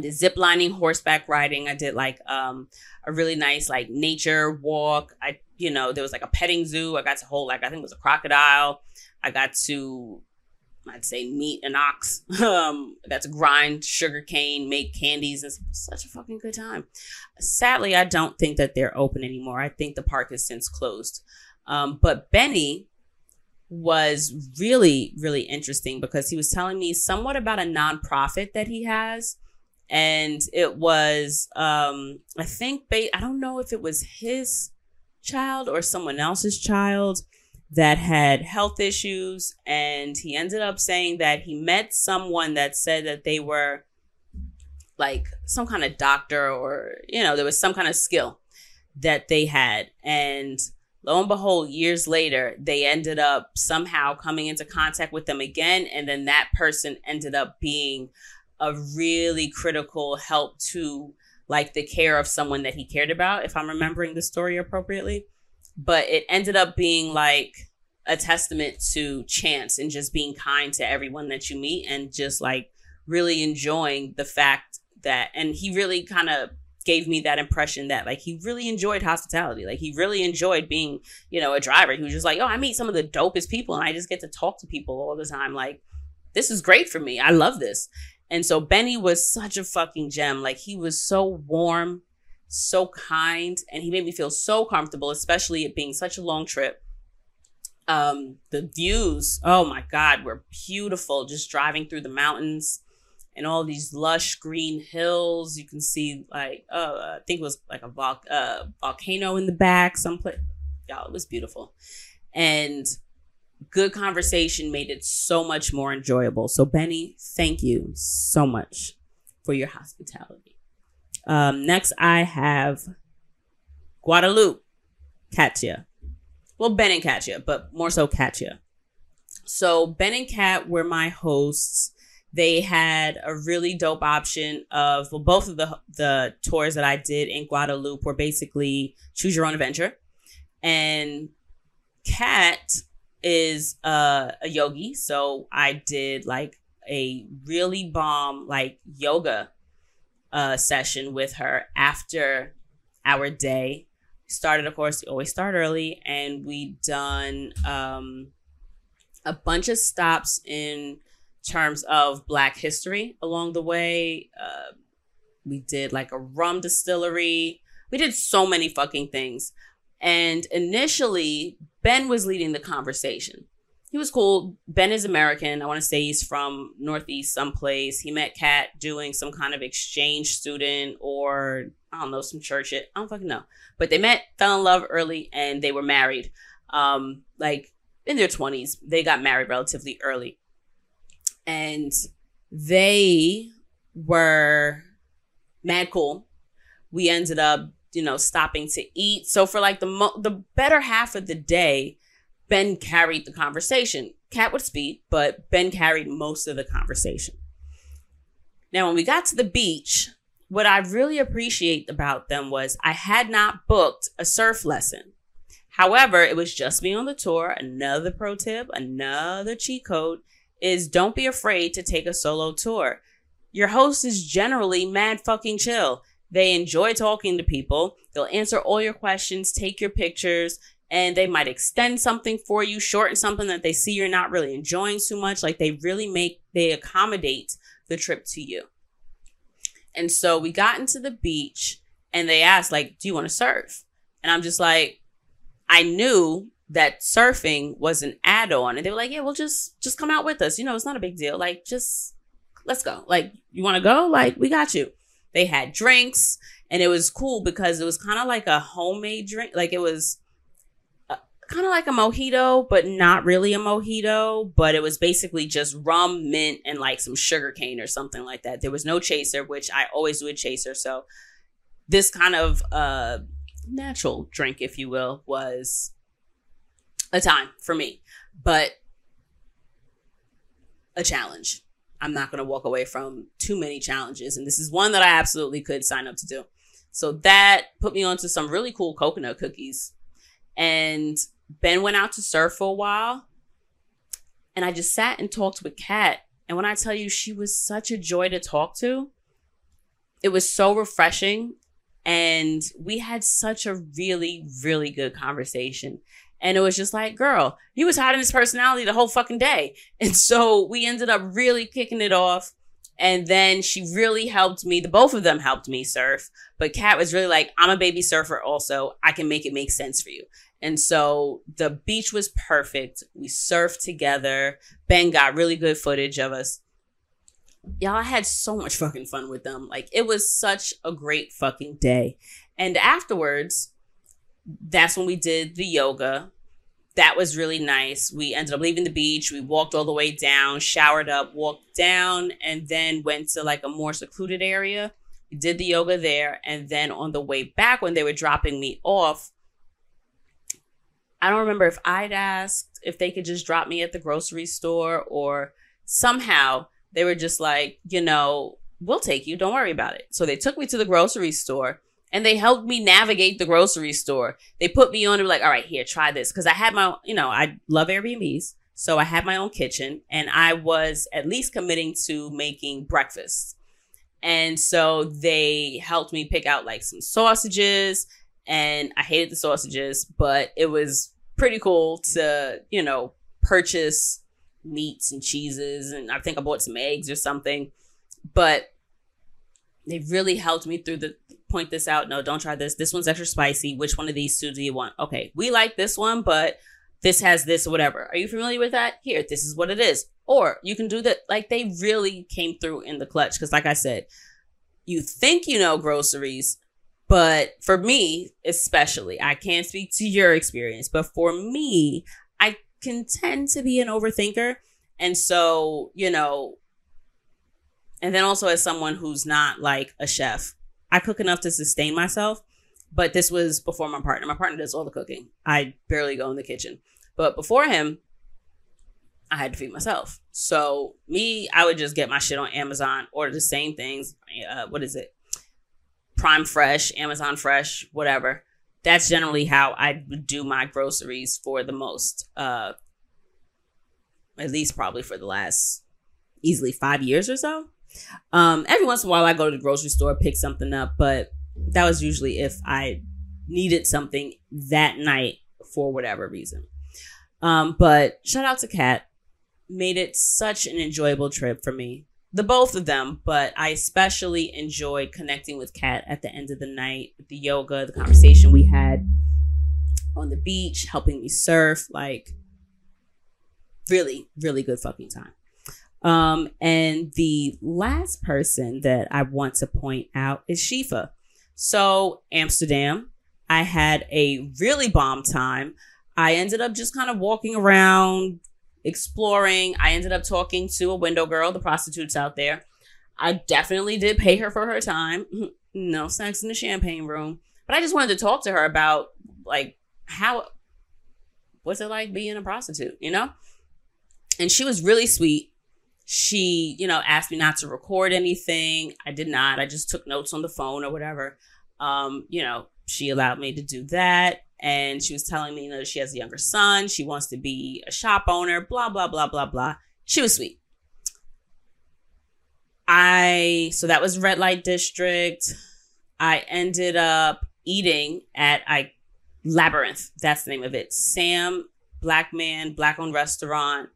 Did zip lining, horseback riding. I did like um, a really nice like nature walk. I, you know, there was like a petting zoo. I got to hold like I think it was a crocodile. I got to I'd say meet an ox. Um, got to grind sugar cane, make candies. It's such a fucking good time. Sadly, I don't think that they're open anymore. I think the park has since closed. Um, but Benny was really, really interesting because he was telling me somewhat about a nonprofit that he has. And it was, um, I think, ba- I don't know if it was his child or someone else's child that had health issues and he ended up saying that he met someone that said that they were like some kind of doctor or you know there was some kind of skill that they had. And lo and behold years later they ended up somehow coming into contact with them again and then that person ended up being a really critical help to like the care of someone that he cared about if i'm remembering the story appropriately but it ended up being like a testament to chance and just being kind to everyone that you meet and just like really enjoying the fact that and he really kind of gave me that impression that like he really enjoyed hospitality. Like he really enjoyed being, you know, a driver. He was just like, oh, I meet some of the dopest people and I just get to talk to people all the time. Like, this is great for me. I love this. And so Benny was such a fucking gem. Like he was so warm, so kind, and he made me feel so comfortable, especially it being such a long trip. Um, the views, oh my God, were beautiful. Just driving through the mountains and all these lush green hills. You can see like uh, I think it was like a vol- uh, volcano in the back. Someplace, y'all, it was beautiful, and good conversation made it so much more enjoyable. So Benny, thank you so much for your hospitality. Um, next, I have Guadeloupe, Katya. Well, Ben and Katya, but more so Katya. So Ben and Kat were my hosts they had a really dope option of well, both of the the tours that I did in Guadeloupe were basically choose your own adventure, and Kat is uh, a yogi, so I did like a really bomb like yoga uh, session with her after our day. Started, of course, always start early, and we done um, a bunch of stops in terms of Black history along the way. Uh, we did like a rum distillery. We did so many fucking things. And initially, Ben was leading the conversation. He was cool. Ben is American. I want to say he's from Northeast someplace. He met Kat doing some kind of exchange student or I don't know, some church shit. I don't fucking know. But they met, fell in love early, and they were married. Um, like in their 20s. They got married relatively early and they were mad cool. We ended up, you know, stopping to eat. So for like the mo- the better half of the day, Ben carried the conversation. Kat would speak, but Ben carried most of the conversation. Now, when we got to the beach, what I really appreciate about them was I had not booked a surf lesson. However, it was just me on the tour. Another pro tip, another cheat code is don't be afraid to take a solo tour. Your host is generally mad fucking chill. They enjoy talking to people. They'll answer all your questions, take your pictures, and they might extend something for you, shorten something that they see you're not really enjoying too much. Like they really make, they accommodate the trip to you. And so we got into the beach and they asked, like, do you want to surf? And I'm just like, I knew that surfing was an add-on and they were like yeah we'll just just come out with us you know it's not a big deal like just let's go like you want to go like we got you they had drinks and it was cool because it was kind of like a homemade drink like it was uh, kind of like a mojito but not really a mojito but it was basically just rum mint and like some sugar cane or something like that there was no chaser which i always do a chaser so this kind of uh natural drink if you will was a time for me, but a challenge. I'm not going to walk away from too many challenges. And this is one that I absolutely could sign up to do. So that put me onto some really cool coconut cookies. And Ben went out to surf for a while. And I just sat and talked with Kat. And when I tell you, she was such a joy to talk to. It was so refreshing. And we had such a really, really good conversation. And it was just like, girl, he was hiding his personality the whole fucking day. And so we ended up really kicking it off. And then she really helped me. The both of them helped me surf. But Kat was really like, I'm a baby surfer also. I can make it make sense for you. And so the beach was perfect. We surfed together. Ben got really good footage of us. Y'all, I had so much fucking fun with them. Like, it was such a great fucking day. And afterwards, that's when we did the yoga that was really nice. We ended up leaving the beach. We walked all the way down, showered up, walked down, and then went to like a more secluded area. We did the yoga there. And then on the way back, when they were dropping me off, I don't remember if I'd asked if they could just drop me at the grocery store or somehow they were just like, you know, we'll take you. Don't worry about it. So they took me to the grocery store and they helped me navigate the grocery store. They put me on and were like, all right, here, try this. Cause I had my, you know, I love Airbnbs. So I had my own kitchen and I was at least committing to making breakfast. And so they helped me pick out like some sausages and I hated the sausages, but it was pretty cool to, you know, purchase meats and cheeses and I think I bought some eggs or something. But they really helped me through the point this out. No, don't try this. This one's extra spicy. Which one of these two do you want? Okay, we like this one, but this has this whatever. Are you familiar with that? Here, this is what it is. Or you can do that. Like they really came through in the clutch. Cause like I said, you think you know groceries, but for me, especially, I can't speak to your experience, but for me, I can tend to be an overthinker. And so, you know, and then also as someone who's not like a chef, I cook enough to sustain myself. But this was before my partner. My partner does all the cooking. I barely go in the kitchen. But before him, I had to feed myself. So me, I would just get my shit on Amazon, order the same things. Uh, what is it? Prime Fresh, Amazon Fresh, whatever. That's generally how I would do my groceries for the most. Uh, at least probably for the last easily five years or so. Um, every once in a while, I go to the grocery store, pick something up, but that was usually if I needed something that night for whatever reason. Um, but shout out to Kat. Made it such an enjoyable trip for me. The both of them, but I especially enjoyed connecting with Kat at the end of the night, the yoga, the conversation we had on the beach, helping me surf. Like, really, really good fucking time. Um, and the last person that I want to point out is Shifa. So, Amsterdam, I had a really bomb time. I ended up just kind of walking around, exploring. I ended up talking to a window girl, the prostitutes out there. I definitely did pay her for her time. No sex in the champagne room. But I just wanted to talk to her about like how what's it like being a prostitute, you know? And she was really sweet. She, you know, asked me not to record anything. I did not. I just took notes on the phone or whatever. Um, you know, she allowed me to do that. And she was telling me you know she has a younger son. She wants to be a shop owner blah blah blah blah blah. She was sweet. I so that was red light district. I ended up eating at i labyrinth. That's the name of it. Sam black man black owned restaurant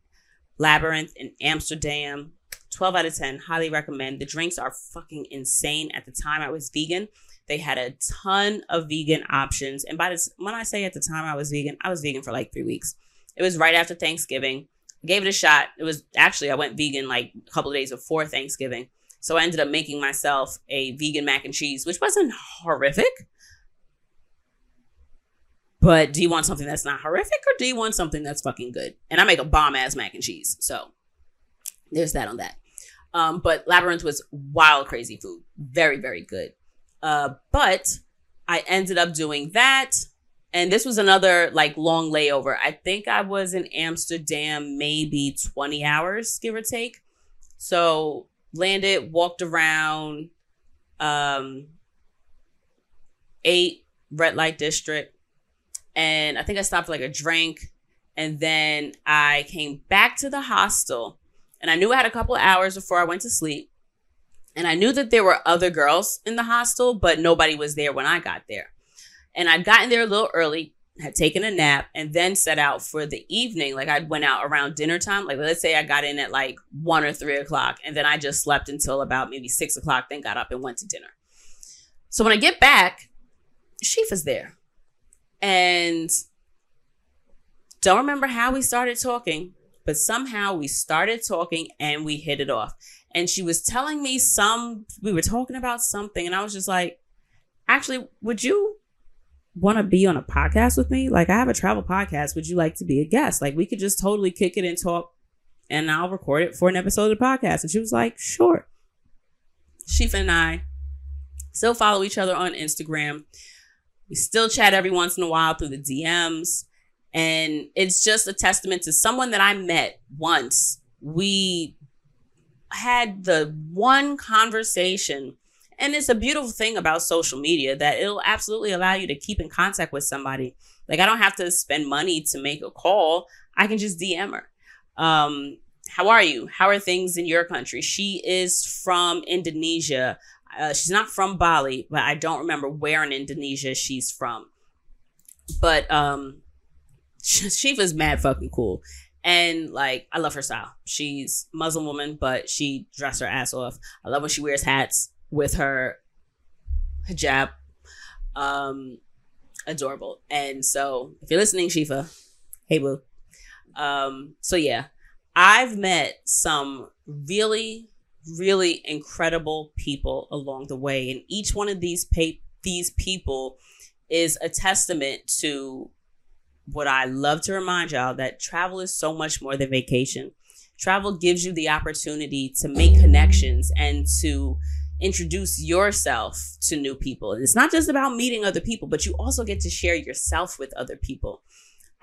labyrinth in amsterdam 12 out of 10 highly recommend the drinks are fucking insane at the time i was vegan they had a ton of vegan options. And by this, when I say at the time I was vegan, I was vegan for like three weeks. It was right after Thanksgiving. I gave it a shot. It was actually, I went vegan like a couple of days before Thanksgiving. So I ended up making myself a vegan mac and cheese, which wasn't horrific. But do you want something that's not horrific or do you want something that's fucking good? And I make a bomb ass mac and cheese. So there's that on that. Um, but Labyrinth was wild, crazy food. Very, very good. Uh, but I ended up doing that. And this was another like long layover. I think I was in Amsterdam maybe 20 hours, give or take. So landed, walked around, um, ate red light district, and I think I stopped for like a drink. And then I came back to the hostel and I knew I had a couple hours before I went to sleep. And I knew that there were other girls in the hostel, but nobody was there when I got there. And I'd gotten there a little early, had taken a nap, and then set out for the evening. Like I went out around dinner time. Like let's say I got in at like one or three o'clock, and then I just slept until about maybe six o'clock, then got up and went to dinner. So when I get back, Shifa's there. And don't remember how we started talking, but somehow we started talking and we hit it off. And she was telling me some we were talking about something and i was just like actually would you want to be on a podcast with me? Like i have a travel podcast. Would you like to be a guest? Like we could just totally kick it and talk and i'll record it for an episode of the podcast. And she was like sure. Shifa and i still follow each other on instagram we still chat every once in a while through the dms and it's just a testament to someone that i met once we had the one conversation and it's a beautiful thing about social media that it'll absolutely allow you to keep in contact with somebody like i don't have to spend money to make a call i can just dm her um how are you? How are things in your country? She is from Indonesia. Uh, she's not from Bali, but I don't remember where in Indonesia she's from. But um, Shifa's mad fucking cool. And like, I love her style. She's Muslim woman, but she dressed her ass off. I love when she wears hats with her hijab. Um, adorable. And so, if you're listening, Shifa, hey boo. Um, so yeah, I've met some really, really incredible people along the way, and each one of these pa- these people is a testament to what I love to remind y'all that travel is so much more than vacation. Travel gives you the opportunity to make connections and to introduce yourself to new people. And it's not just about meeting other people, but you also get to share yourself with other people.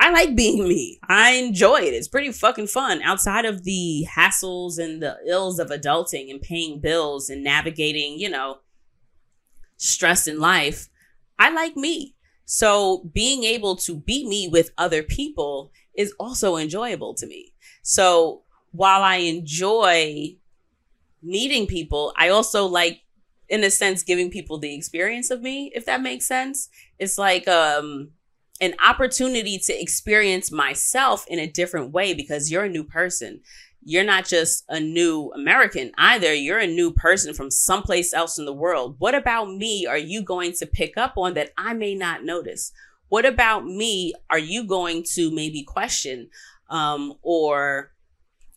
I like being me. I enjoy it. It's pretty fucking fun outside of the hassles and the ills of adulting and paying bills and navigating, you know, stress in life. I like me. So being able to be me with other people is also enjoyable to me. So while I enjoy meeting people, I also like, in a sense, giving people the experience of me, if that makes sense. It's like, um, an opportunity to experience myself in a different way because you're a new person. You're not just a new American either. You're a new person from someplace else in the world. What about me are you going to pick up on that I may not notice? What about me are you going to maybe question um, or,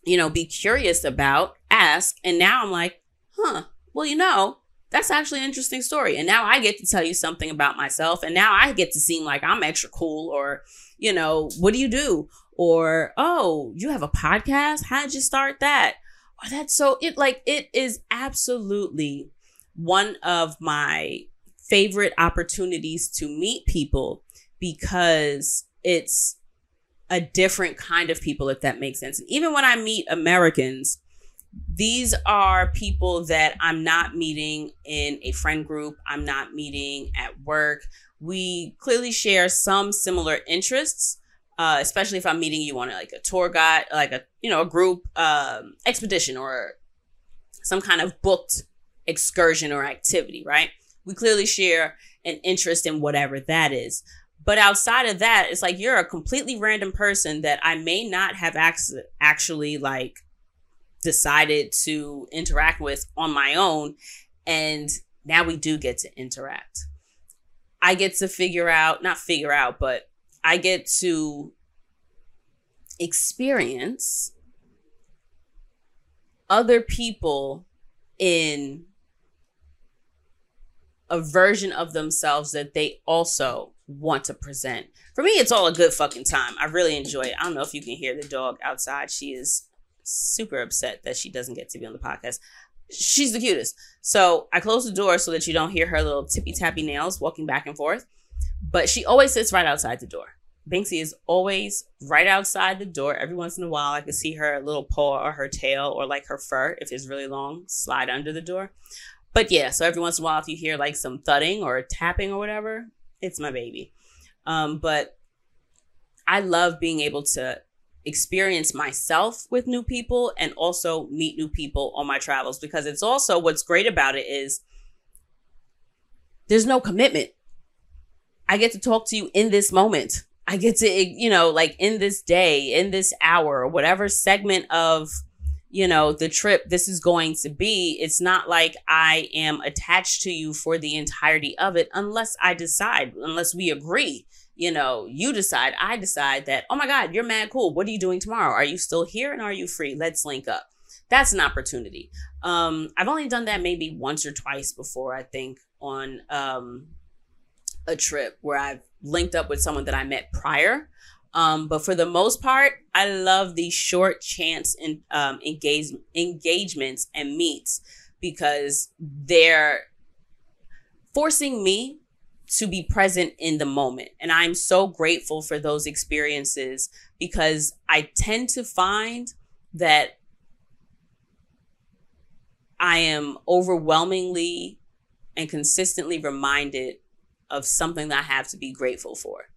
you know, be curious about, ask? And now I'm like, huh, well, you know, that's actually an interesting story. And now I get to tell you something about myself. And now I get to seem like I'm extra cool or, you know, what do you do? Or, oh, you have a podcast? How did you start that? Oh, that's so, it like, it is absolutely one of my favorite opportunities to meet people because it's a different kind of people, if that makes sense. And even when I meet Americans, these are people that I'm not meeting in a friend group. I'm not meeting at work. We clearly share some similar interests, uh, especially if I'm meeting you on like a tour guide, like a you know a group um, expedition or some kind of booked excursion or activity. Right? We clearly share an interest in whatever that is. But outside of that, it's like you're a completely random person that I may not have ac- actually like decided to interact with on my own. And now we do get to interact. I get to figure out, not figure out, but I get to experience other people in a version of themselves that they also want to present. For me, it's all a good fucking time. I really enjoy it. I don't know if you can hear the dog outside. She is super upset that she doesn't get to be on the podcast. She's the cutest. So I close the door so that you don't hear her little tippy tappy nails walking back and forth. But she always sits right outside the door. Banksy is always right outside the door. Every once in a while, I can see her little paw or her tail or like her fur, if it's really long, slide under the door. But yeah, so every once in a while, if you hear like some thudding or tapping or whatever, it's my baby. Um, but I love being able to experience myself with new people and also meet new people on my travels because it's also what's great about it is there's no commitment. I get to talk to you in this moment. I get to, you know, like in this day, in this hour, whatever segment of, you know, the trip this is going to be. It's not like I am attached to you for the entirety of it unless I decide, unless we agree you know, you decide, I decide that, oh my God, you're mad cool. What are you doing tomorrow? Are you still here and are you free? Let's link up. That's an opportunity. Um, I've only done that maybe once or twice before, I think, on um, a trip where I've linked up with someone that I met prior. Um, but for the most part, I love these short chance in, um, engage, engagements and meets because they're forcing me to be present in the moment. And I'm so grateful for those experiences because I tend to find that I am overwhelmingly and consistently reminded of something that I have to be grateful for.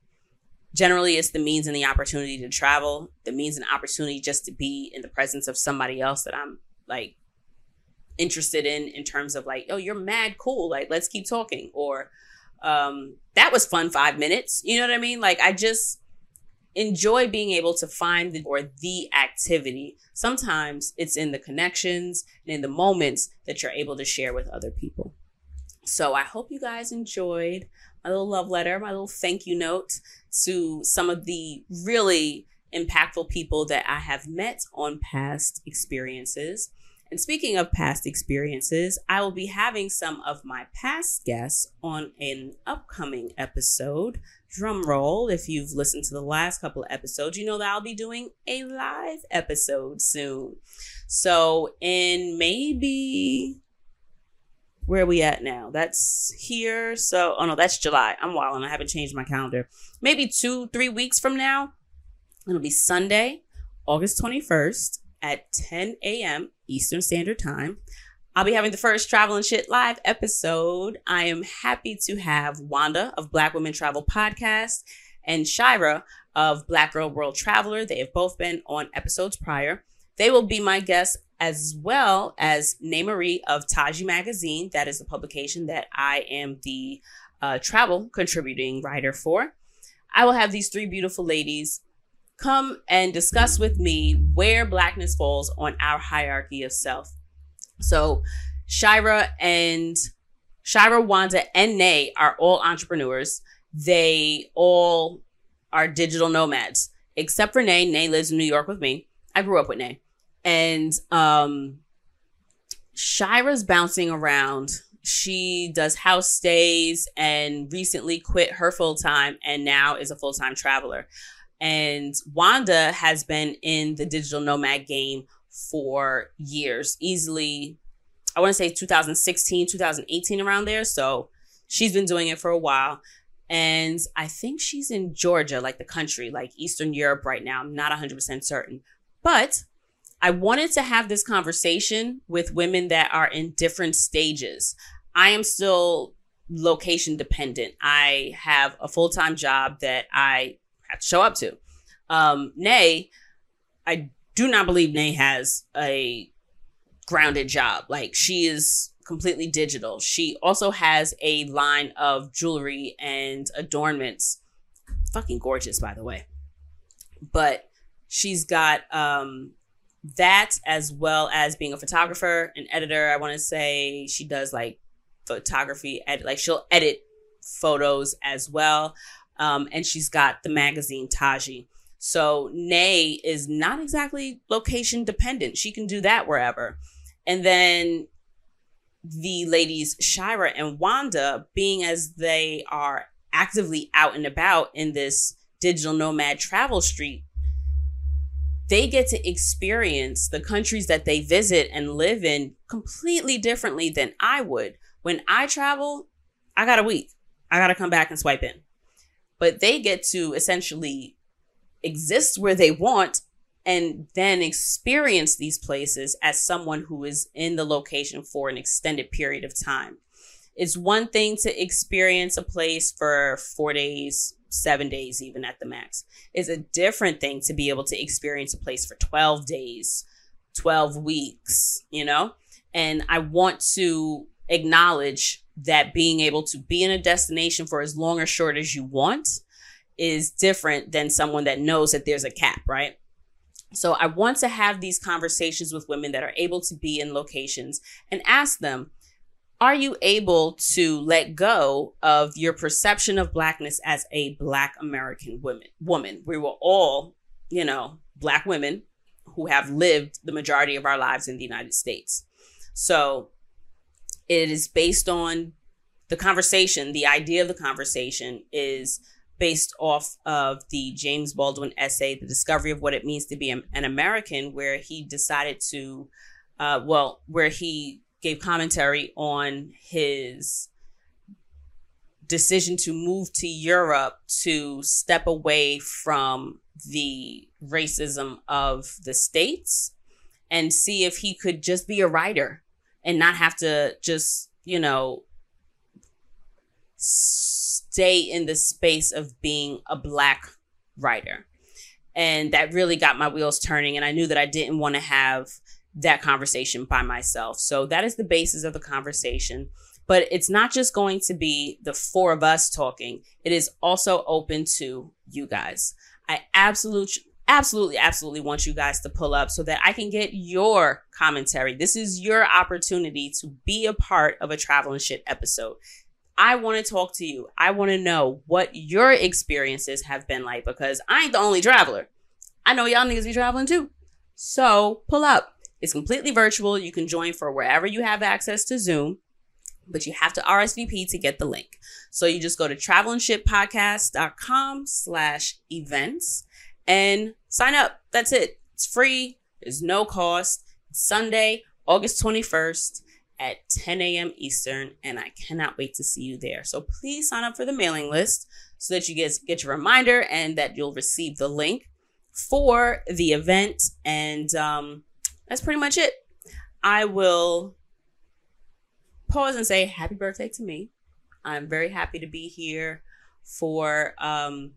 generally it's the means and the opportunity to travel, the means and opportunity just to be in the presence of somebody else that I'm like interested in in terms of like, oh, you're mad cool, like let's keep talking or um that was fun 5 minutes. You know what I mean? Like I just enjoy being able to find the, or the activity. Sometimes it's in the connections and in the moments that you're able to share with other people. So I hope you guys enjoyed my little love letter, my little thank you note to some of the really impactful people that I have met on past experiences. And speaking of past experiences, I will be having some of my past guests on an upcoming episode. Drum roll, if you've listened to the last couple of episodes, you know that I'll be doing a live episode soon. So, in maybe where are we at now? That's here. So, oh no, that's July. I'm wild and I haven't changed my calendar. Maybe two, three weeks from now, it'll be Sunday, August 21st at 10 a.m. Eastern Standard Time. I'll be having the first Travel and Shit live episode. I am happy to have Wanda of Black Women Travel Podcast and Shira of Black Girl World Traveler. They have both been on episodes prior. They will be my guests as well as Nay Marie of Taji Magazine. That is the publication that I am the uh, travel contributing writer for. I will have these three beautiful ladies come and discuss with me where blackness falls on our hierarchy of self. So, Shira and Shira, Wanda, and Nay are all entrepreneurs. They all are digital nomads, except for Nay. Nay lives in New York with me. I grew up with Nay and um Shira's bouncing around. She does house stays and recently quit her full time and now is a full time traveler. And Wanda has been in the digital nomad game for years, easily, I want to say 2016, 2018, around there. So she's been doing it for a while. And I think she's in Georgia, like the country, like Eastern Europe right now. I'm not 100% certain. But I wanted to have this conversation with women that are in different stages. I am still location dependent. I have a full time job that I show up to. Um, Nay, I do not believe Nay has a grounded job. Like she is completely digital. She also has a line of jewelry and adornments. Fucking gorgeous, by the way. But she's got um that as well as being a photographer and editor. I want to say she does like photography, edit, like she'll edit photos as well. Um, and she's got the magazine Taji. So Nay is not exactly location dependent. She can do that wherever. And then the ladies Shira and Wanda, being as they are actively out and about in this digital nomad travel street, they get to experience the countries that they visit and live in completely differently than I would. When I travel, I got a week. I got to come back and swipe in. But they get to essentially exist where they want and then experience these places as someone who is in the location for an extended period of time. It's one thing to experience a place for four days, seven days, even at the max. It's a different thing to be able to experience a place for 12 days, 12 weeks, you know? And I want to acknowledge that being able to be in a destination for as long or short as you want is different than someone that knows that there's a cap, right? So I want to have these conversations with women that are able to be in locations and ask them, are you able to let go of your perception of blackness as a black American woman? Woman, we were all, you know, black women who have lived the majority of our lives in the United States. So it is based on the conversation. The idea of the conversation is based off of the James Baldwin essay, The Discovery of What It Means to Be an American, where he decided to, uh, well, where he gave commentary on his decision to move to Europe to step away from the racism of the states and see if he could just be a writer and not have to just, you know, stay in the space of being a black writer. And that really got my wheels turning. And I knew that I didn't want to have that conversation by myself. So that is the basis of the conversation. But it's not just going to be the four of us talking, it is also open to you guys. I absolutely absolutely, absolutely want you guys to pull up so that I can get your commentary. This is your opportunity to be a part of a travel and shit episode. I want to talk to you. I want to know what your experiences have been like because I ain't the only traveler. I know y'all niggas be traveling too. So pull up. It's completely virtual. You can join for wherever you have access to Zoom, but you have to RSVP to get the link. So you just go to travelnshitpodcast.com slash events and sign up. That's it. It's free. There's no cost. Sunday, August 21st at 10 a.m. Eastern, and I cannot wait to see you there. So please sign up for the mailing list so that you get, get your reminder and that you'll receive the link for the event. And um, that's pretty much it. I will pause and say happy birthday to me. I'm very happy to be here for um,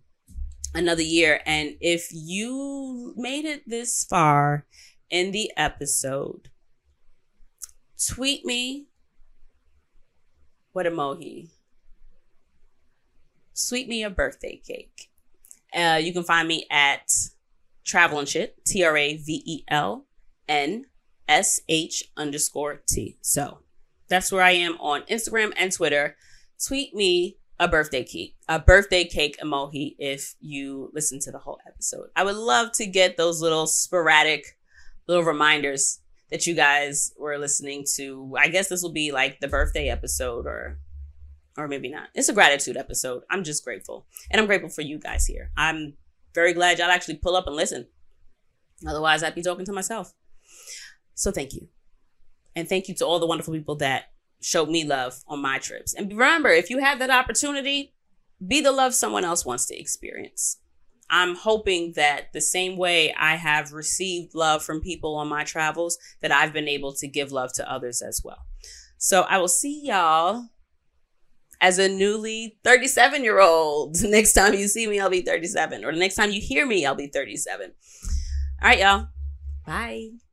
another year. And if you made it this far in the episode, tweet me what a emoji. Sweet me a birthday cake. Uh, you can find me at Travel and Shit, T R A V E L N S H underscore T. So that's where I am on Instagram and Twitter. Tweet me a birthday cake, a birthday cake emoji if you listen to the whole episode. I would love to get those little sporadic little reminders that you guys were listening to. I guess this will be like the birthday episode or or maybe not. It's a gratitude episode. I'm just grateful. And I'm grateful for you guys here. I'm very glad y'all actually pull up and listen. Otherwise, I'd be talking to myself. So thank you. And thank you to all the wonderful people that showed me love on my trips. And remember, if you have that opportunity, be the love someone else wants to experience. I'm hoping that the same way I have received love from people on my travels, that I've been able to give love to others as well. So I will see y'all as a newly 37 year old. Next time you see me, I'll be 37. Or the next time you hear me, I'll be 37. All right, y'all. Bye.